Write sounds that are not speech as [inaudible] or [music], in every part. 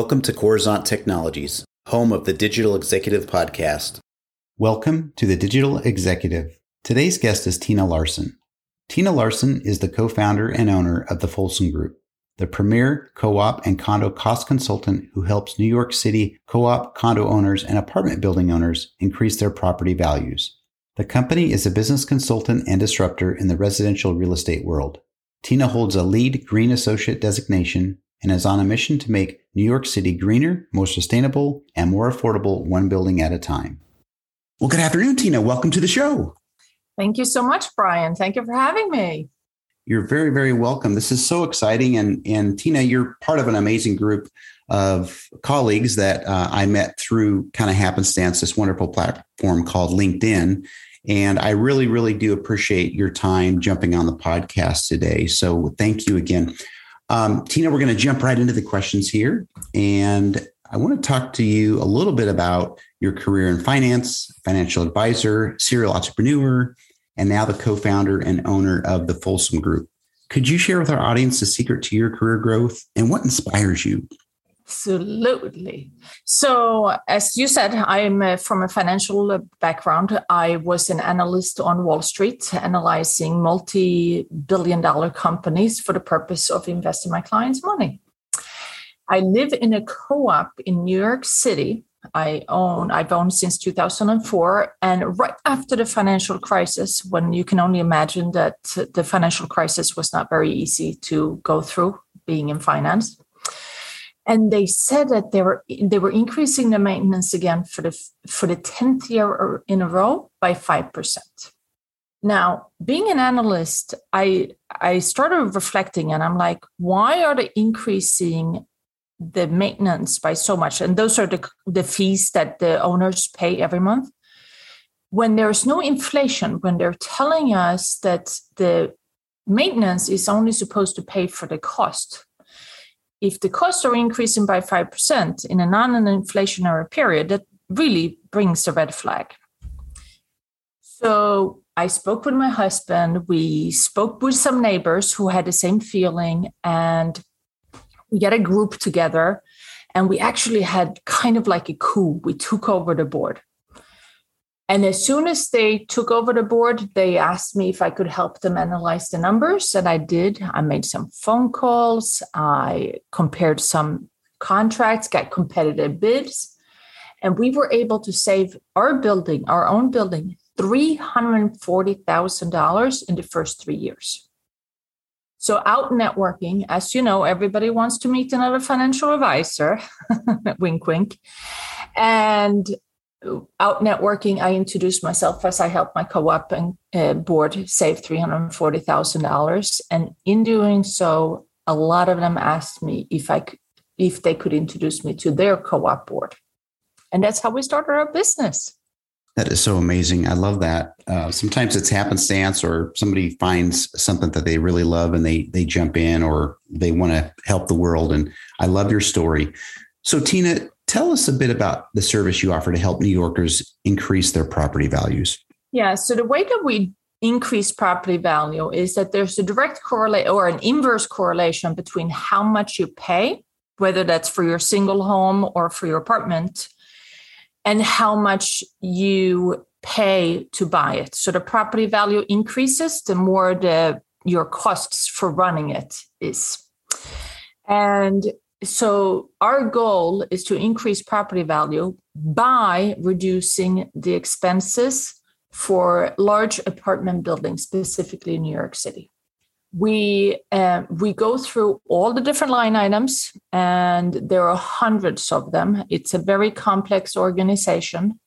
Welcome to Coruzant Technologies, home of the Digital Executive Podcast. Welcome to the Digital Executive. Today's guest is Tina Larsson. Tina Larsson is the co founder and owner of the Folson Group, the premier co op and condo cost consultant who helps New York City co op, condo owners, and apartment building owners increase their property values. The company is a business consultant and disruptor in the residential real estate world. Tina holds a LEED green associate designation and is on a mission to make New York City greener, more sustainable, and more affordable one building at a time. Well, good afternoon, Tina. Welcome to the show. Thank you so much, Brian. Thank you for having me. You're very, very welcome. This is so exciting. And, and Tina, you're part of an amazing group of colleagues that uh, I met through kind of happenstance, this wonderful platform called LinkedIn. And I really, really do appreciate your time jumping on the podcast today. So thank you again. Um, Tina, we're going to jump right into the questions here. And I want to talk to you a little bit about your career in finance, financial advisor, serial entrepreneur, and now the co founder and owner of the Folson Group. Could you share with our audience the secret to your career growth and what inspires you? Absolutely. So, as you said, I'm uh, from a financial background. I was an analyst on Wall Street, analyzing multi billion dollar companies for the purpose of investing my clients' money. I live in a co op in New York City. I own, I've owned since 2004. And right after the financial crisis, when you can only imagine that the financial crisis was not very easy to go through being in finance and they said that they were they were increasing the maintenance again for the for the 10th year in a row by 5%. Now, being an analyst, I I started reflecting and I'm like, why are they increasing the maintenance by so much? And those are the, the fees that the owners pay every month. When there's no inflation, when they're telling us that the maintenance is only supposed to pay for the cost if the costs are increasing by 5% in a non inflationary period, that really brings a red flag. So I spoke with my husband. We spoke with some neighbors who had the same feeling, and we got a group together. And we actually had kind of like a coup. We took over the board. And as soon as they took over the board, they asked me if I could help them analyze the numbers. And I did. I made some phone calls. I compared some contracts, got competitive bids. And we were able to save our building, our own building, $340,000 in the first three years. So, out networking, as you know, everybody wants to meet another financial advisor. [laughs] wink, wink. And out networking, I introduced myself as I helped my co-op and uh, board save three hundred forty thousand dollars, and in doing so, a lot of them asked me if I could, if they could introduce me to their co-op board, and that's how we started our business. That is so amazing. I love that. Uh, sometimes it's happenstance, or somebody finds something that they really love and they they jump in, or they want to help the world. And I love your story. So, Tina, Tell us a bit about the service you offer to help New Yorkers increase their property values. Yeah, so the way that we increase property value is that there's a direct correlate or an inverse correlation between how much you pay, whether that's for your single home or for your apartment, and how much you pay to buy it. So the property value increases the more the your costs for running it is. And so our goal is to increase property value by reducing the expenses for large apartment buildings specifically in new york city. We uh, we go through all the different line items and there are hundreds of them. It's a very complex organization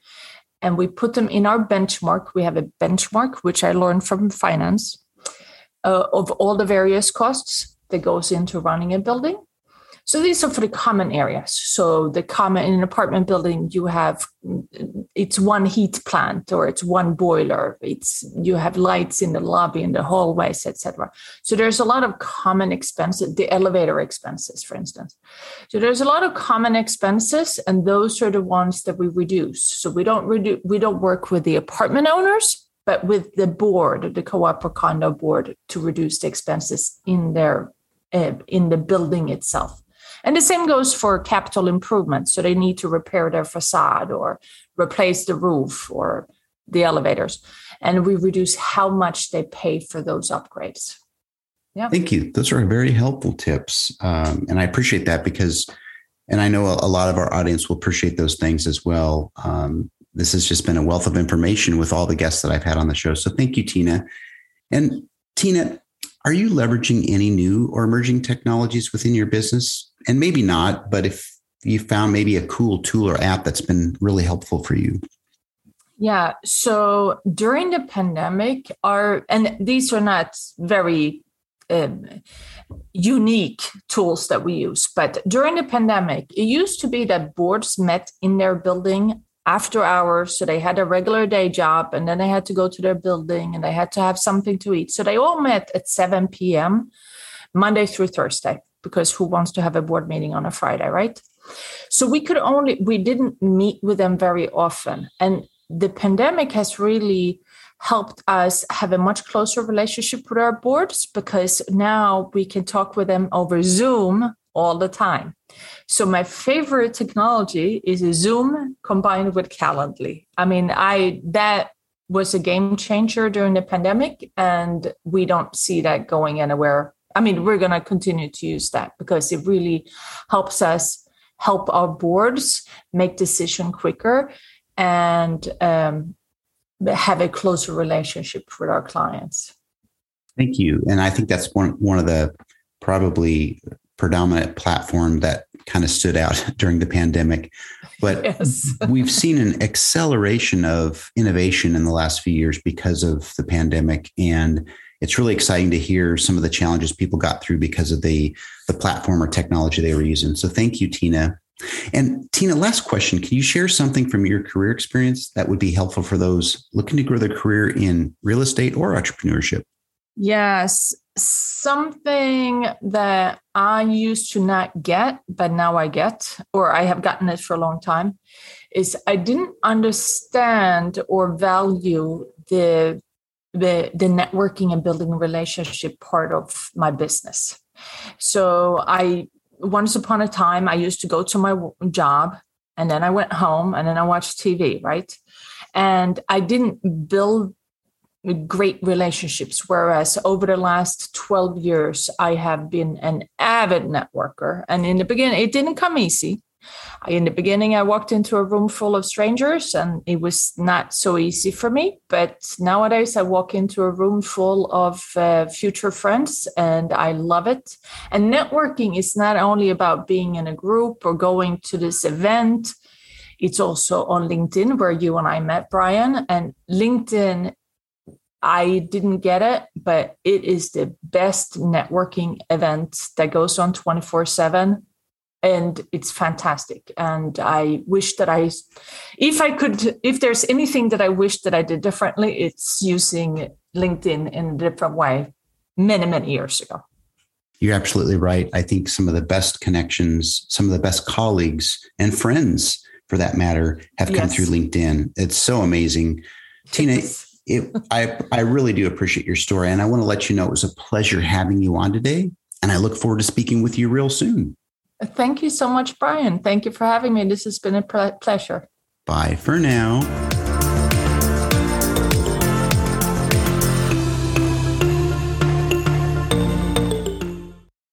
and we put them in our benchmark. We have a benchmark which i learned from finance uh, of all the various costs that goes into running a building so these are for the common areas. So the common in an apartment building, you have it's one heat plant or it's one boiler. It's you have lights in the lobby, in the hallways, etc. So there's a lot of common expenses. The elevator expenses, for instance. So there's a lot of common expenses, and those are the ones that we reduce. So we don't. We don't work with the apartment owners, but with the board, the co-op or condo board, to reduce the expenses in their uh, in the building itself And the same goes for capital improvements. So they need to repair their facade or replace the roof or the elevators. And we reduce how much they pay for those upgrades. Yeah. Thank you. Those are very helpful tips. Um, and I appreciate that because, and I know a, lot of our audience will appreciate those things as well. Um, this has just been a wealth of information with all the guests that I've had on the show. So thank you, Tina. And Tina, are you leveraging any new or emerging technologies within your business? And maybe not, but if you found maybe a cool tool or app that's been really helpful for you. Yeah. So during the pandemic, our and these are not very um, unique tools that we use, but during the pandemic, it used to be that boards met in their building after hours. So they had a regular day job and then they had to go to their building and they had to have something to eat. So they all met at 7 p.m. Monday through Thursday, because who wants to have a board meeting on a Friday, right? So we could only, we didn't meet with them very often. And the pandemic has really helped us have a much closer relationship with our boards because now we can talk with them over Zoom all the time. So my favorite technology is Zoom combined with Calendly. I mean, I that was a game changer during the pandemic and we don't see that going anywhere. I mean, we're going to continue to use that because it really helps us help our boards make decision quicker and um, have a closer relationship with our clients. Thank you. And I think that's one one of the probably predominant platform that kind of stood out [laughs] during the pandemic. But yes. [laughs] we've seen an acceleration of innovation in the last few years because of the pandemic. And it's really exciting to hear some of the challenges people got through because of the, the platform or technology they were using. So thank you, Tina. And Tina, last question. Can you share something from your career experience that would be helpful for those looking to grow their career in real estate or entrepreneurship? Yes. Something that I used to not get, but now I get, or I have gotten it for a long time, is I didn't understand or value the the, the networking and building relationship part of my business. So I once upon a time I used to go to my job and then I went home and then I watched TV, right? And I didn't build great relationships. Whereas over the last 12 years, I have been an avid networker. And in the beginning, it didn't come easy. In the beginning, I walked into a room full of strangers and it was not so easy for me. But nowadays, I walk into a room full of uh, future friends and I love it. And networking is not only about being in a group or going to this event, it's also on LinkedIn, where you and I met, Brian. And LinkedIn I didn't get it, but it is the best networking event that goes on 24 7. And it's fantastic. And I wish that I, if I could, if there's anything that I wish that I did differently, it's using LinkedIn in a different way many, many years ago. You're absolutely right. I think some of the best connections, some of the best colleagues and friends for that matter have come yes. through LinkedIn. It's so amazing. Tina, it, I, I really do appreciate your story. And I want to let you know it was a pleasure having you on today. And I look forward to speaking with you real soon. Thank you so much, Brian. Thank you for having me. This has been a pleasure. Bye for now.